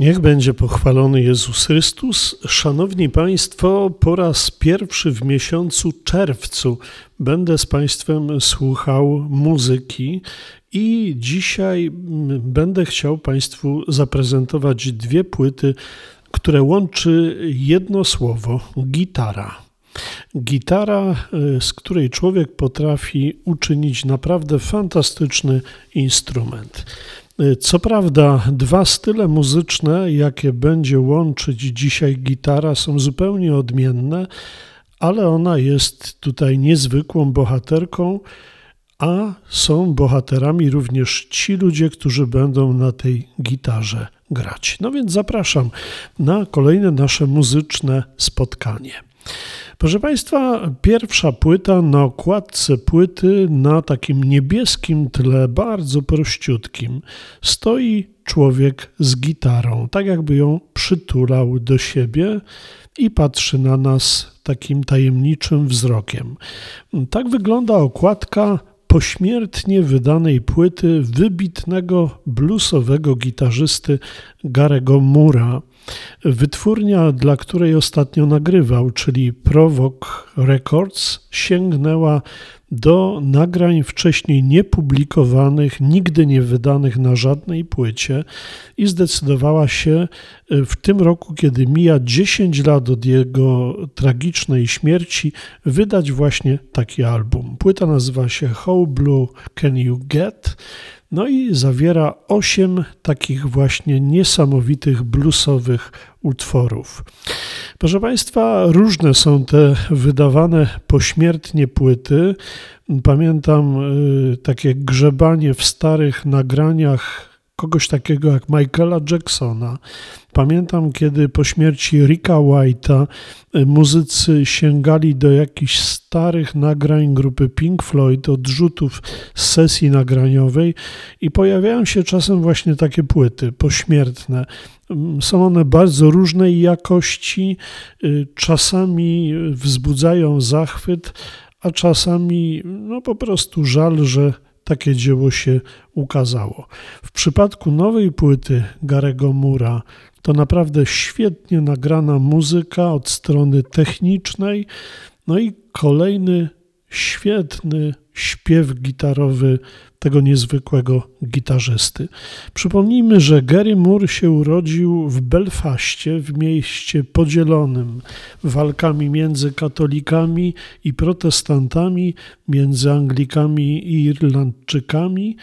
Niech będzie pochwalony Jezus Chrystus. Szanowni Państwo, po raz pierwszy w miesiącu czerwcu będę z Państwem słuchał muzyki i dzisiaj będę chciał Państwu zaprezentować dwie płyty, które łączy jedno słowo gitara. Gitara, z której człowiek potrafi uczynić naprawdę fantastyczny instrument. Co prawda, dwa style muzyczne, jakie będzie łączyć dzisiaj gitara, są zupełnie odmienne, ale ona jest tutaj niezwykłą bohaterką, a są bohaterami również ci ludzie, którzy będą na tej gitarze grać. No więc zapraszam na kolejne nasze muzyczne spotkanie. Proszę Państwa, pierwsza płyta na okładce płyty na takim niebieskim tle, bardzo prościutkim, stoi człowiek z gitarą, tak jakby ją przytulał do siebie i patrzy na nas takim tajemniczym wzrokiem. Tak wygląda okładka pośmiertnie wydanej płyty wybitnego bluesowego gitarzysty Garego Mura. Wytwórnia, dla której ostatnio nagrywał, czyli Provoke Records, sięgnęła do nagrań wcześniej niepublikowanych, nigdy nie wydanych na żadnej płycie i zdecydowała się e, w tym roku, kiedy mija 10 lat od jego tragicznej śmierci, wydać właśnie taki album. Płyta nazywa się How Blue Can You Get? No i zawiera osiem takich właśnie niesamowitych bluesowych utworów. Proszę Państwa, różne są te wydawane pośmiertnie płyty. Pamiętam y, takie grzebanie w starych nagraniach kogoś takiego jak Michaela Jacksona. Pamiętam, kiedy po śmierci Ricka White'a y, muzycy sięgali do jakichś starych nagrań grupy Pink Floyd, odrzutów z sesji nagraniowej i pojawiają się czasem właśnie takie płyty pośmiertne. Mm, są one bardzo różnej jakości, y, czasami wzbudzają zachwyt, a czasami no po prostu żal, że takie dzieło się ukazało. W przypadku nowej płyty Garego Mura to naprawdę świetnie nagrana muzyka od strony technicznej, no i kolejny świetny śpiew gitarowy tego niezwykłego gitarzysty. Przypomnijmy, że Gary Moore się urodził w Belfaście, w mieście podzielonym walkami między katolikami i protestantami, między Anglikami i Irlandczykami.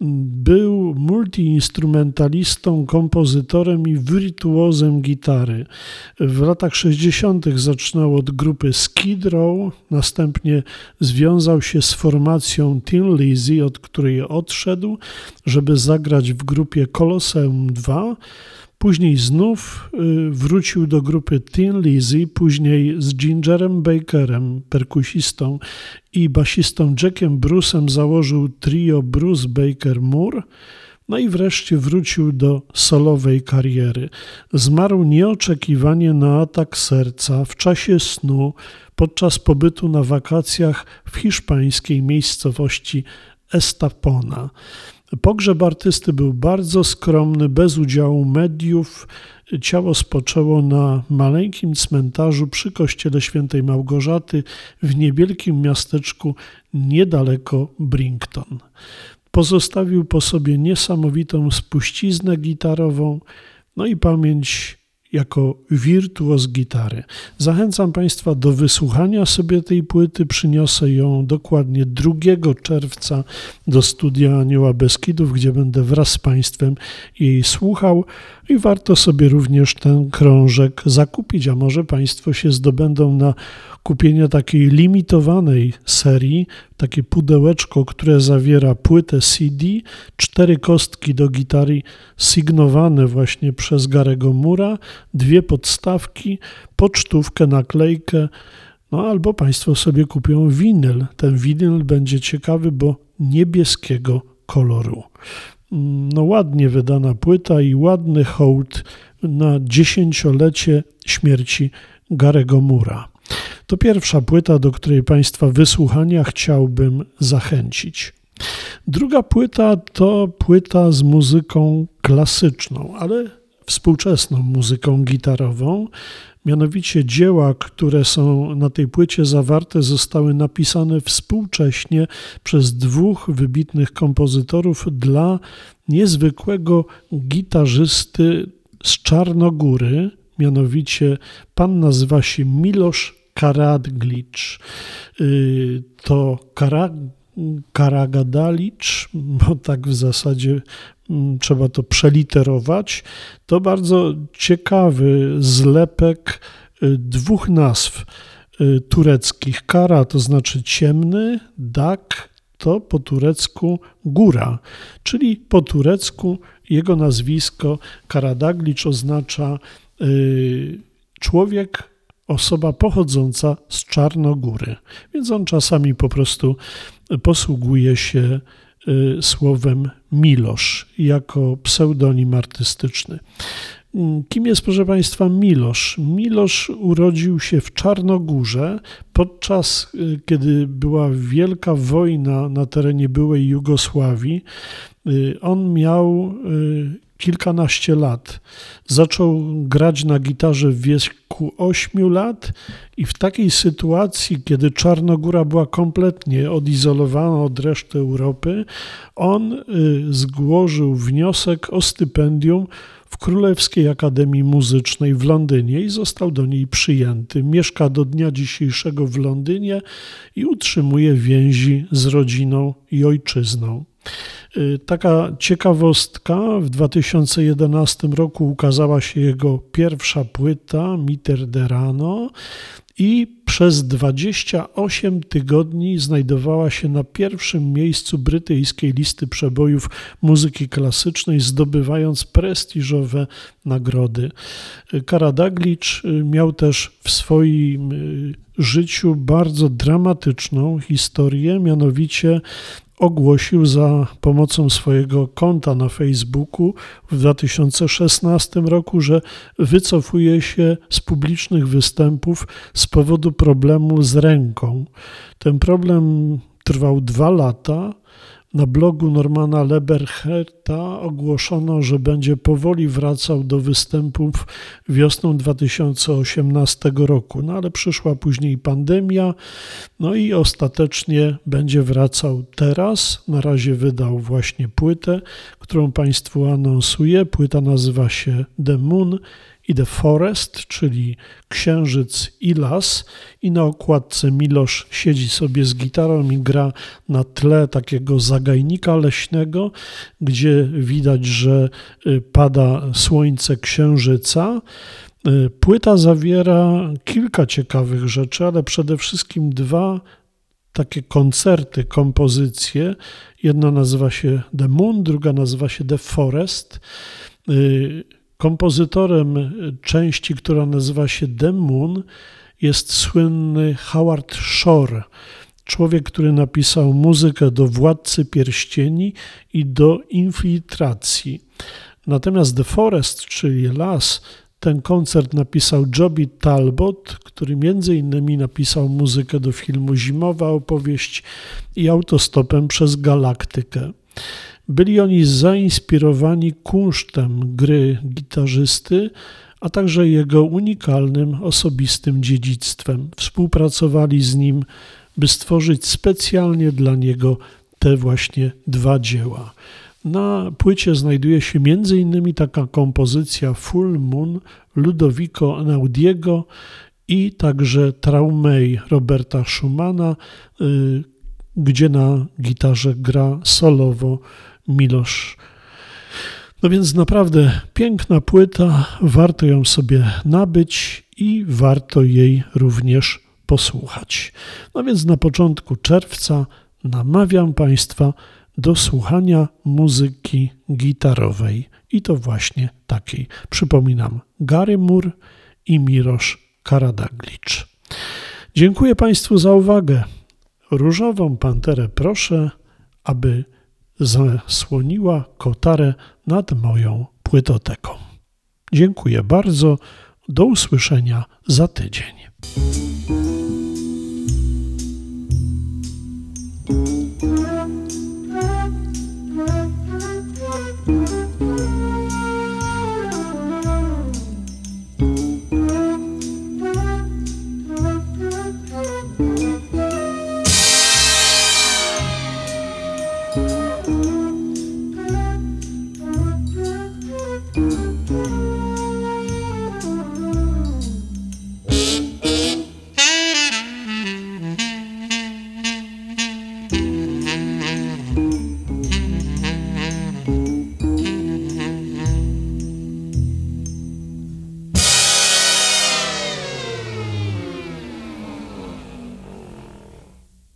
Był multiinstrumentalistą, kompozytorem i wirtuozem gitary. W latach 60. zaczynał od grupy Skid Row, następnie związał się z formacją Tin Lizzy, od której odszedł, żeby zagrać w grupie Colosseum 2. Później znów y, wrócił do grupy Tin Lizzy, później z Gingerem Bakerem, perkusistą i basistą Jackiem Bruce'em założył trio Bruce Baker Moore. No i wreszcie wrócił do solowej kariery. Zmarł nieoczekiwanie na atak serca w czasie snu podczas pobytu na wakacjach w hiszpańskiej miejscowości Estapona. Pogrzeb artysty był bardzo skromny, bez udziału mediów. Ciało spoczęło na maleńkim cmentarzu przy kościele świętej Małgorzaty w niewielkim miasteczku niedaleko Brington. Pozostawił po sobie niesamowitą spuściznę gitarową, no i pamięć jako wirtuoz gitary. Zachęcam Państwa do wysłuchania sobie tej płyty. Przyniosę ją dokładnie 2 czerwca do studia Anioła Beskidów, gdzie będę wraz z Państwem jej słuchał i warto sobie również ten krążek zakupić, a może Państwo się zdobędą na kupienie takiej limitowanej serii takie pudełeczko, które zawiera płytę CD, cztery kostki do gitary sygnowane właśnie przez Garego Mura, dwie podstawki, pocztówkę, naklejkę, no albo Państwo sobie kupią winyl. Ten winyl będzie ciekawy, bo niebieskiego koloru. No ładnie wydana płyta i ładny hołd na dziesięciolecie śmierci Garego Mura. To pierwsza płyta, do której Państwa wysłuchania chciałbym zachęcić. Druga płyta to płyta z muzyką klasyczną, ale współczesną muzyką gitarową. Mianowicie dzieła, które są na tej płycie zawarte, zostały napisane współcześnie przez dwóch wybitnych kompozytorów dla niezwykłego gitarzysty z Czarnogóry. Mianowicie pan nazywa się Milosz Karadglicz. Y, to Karag Karagadalicz, bo tak w zasadzie mm, trzeba to przeliterować, to bardzo ciekawy zlepek y, dwóch nazw y, tureckich. Kara to znaczy ciemny, dak to po turecku góra, czyli po turecku jego nazwisko Karadaglicz oznacza człowiek osoba pochodząca z Czarnogóry, więc on czasami po prostu posługuje się y, słowem Milosz jako pseudonim artystyczny. Kim jest, proszę Państwa, Milosz? Milosz urodził się w Czarnogórze podczas, y, kiedy była wielka wojna na terenie byłej Jugosławii. Y, on miał kilkanaście lat. Zaczął grać na gitarze w wieku 8 lat i w takiej sytuacji, kiedy Czarnogóra była kompletnie odizolowana od reszty Europy, on y, zgłożył wniosek o stypendium w Królewskiej Akademii Muzycznej w Londynie i został do niej przyjęty. Mieszka do dnia dzisiejszego w Londynie i utrzymuje więzi z rodziną i ojczyzną. Y, taka ciekawostka, w 2011 roku ukazała się jego pierwsza płyta Mitterderano i przez 28 tygodni znajdowała się na pierwszym miejscu brytyjskiej listy przebojów muzyki klasycznej, zdobywając prestiżowe nagrody. Karadaglicz y, miał też w swoim y, życiu bardzo dramatyczną historię, mianowicie ogłosił za pomocą swojego konta na Facebooku w 2016 roku, że wycofuje się z publicznych występów z powodu problemu z ręką. Ten problem trwał dwa lata. Na blogu Normana Leberherta ogłoszono, że będzie powoli wracał do występów wiosną 2018 roku, no ale przyszła później pandemia, no i ostatecznie będzie wracał teraz. Na razie wydał właśnie płytę, którą Państwu anonsuję. Płyta nazywa się The Moon i The Forest, czyli księżyc i las, i na okładce Milosz siedzi sobie z gitarą i gra na tle takiego zagajnika leśnego, gdzie widać, że y, pada słońce księżyca. Y, płyta zawiera kilka ciekawych rzeczy, ale przede wszystkim dwa takie koncerty, kompozycje. Jedna nazywa się The Moon, druga nazywa się The Forest. Kompozytorem części, która nazywa się The Moon, jest słynny Howard Shore, człowiek, który napisał muzykę do Władcy Pierścieni i do Infiltracji. Natomiast The Forest, czyli Las, ten koncert napisał Joby Talbot, który między innymi napisał muzykę do filmu Zimowa opowieść i autostopem przez Galaktykę. Byli oni zainspirowani kunsztem gry gitarzysty, a także jego unikalnym osobistym dziedzictwem. Współpracowali z nim, by stworzyć specjalnie dla niego te właśnie dwa dzieła. Na płycie znajduje się m.in. taka kompozycja Full Moon Ludovico Naudiego i także Traumei Roberta Schumana, y, gdzie na gitarze gra solowo Milosz. No więc naprawdę piękna płyta, warto ją sobie nabyć i warto jej również posłuchać. No więc na początku czerwca namawiam Państwa do słuchania muzyki gitarowej i to właśnie takiej. Przypominam, Gary Moore i Mirosz Karadaglicz. Dziękuję Państwu za uwagę. Różową panterę proszę, aby zasłoniła kotarę nad moją płytoteką. Dziękuję bardzo. Do usłyszenia za tydzień.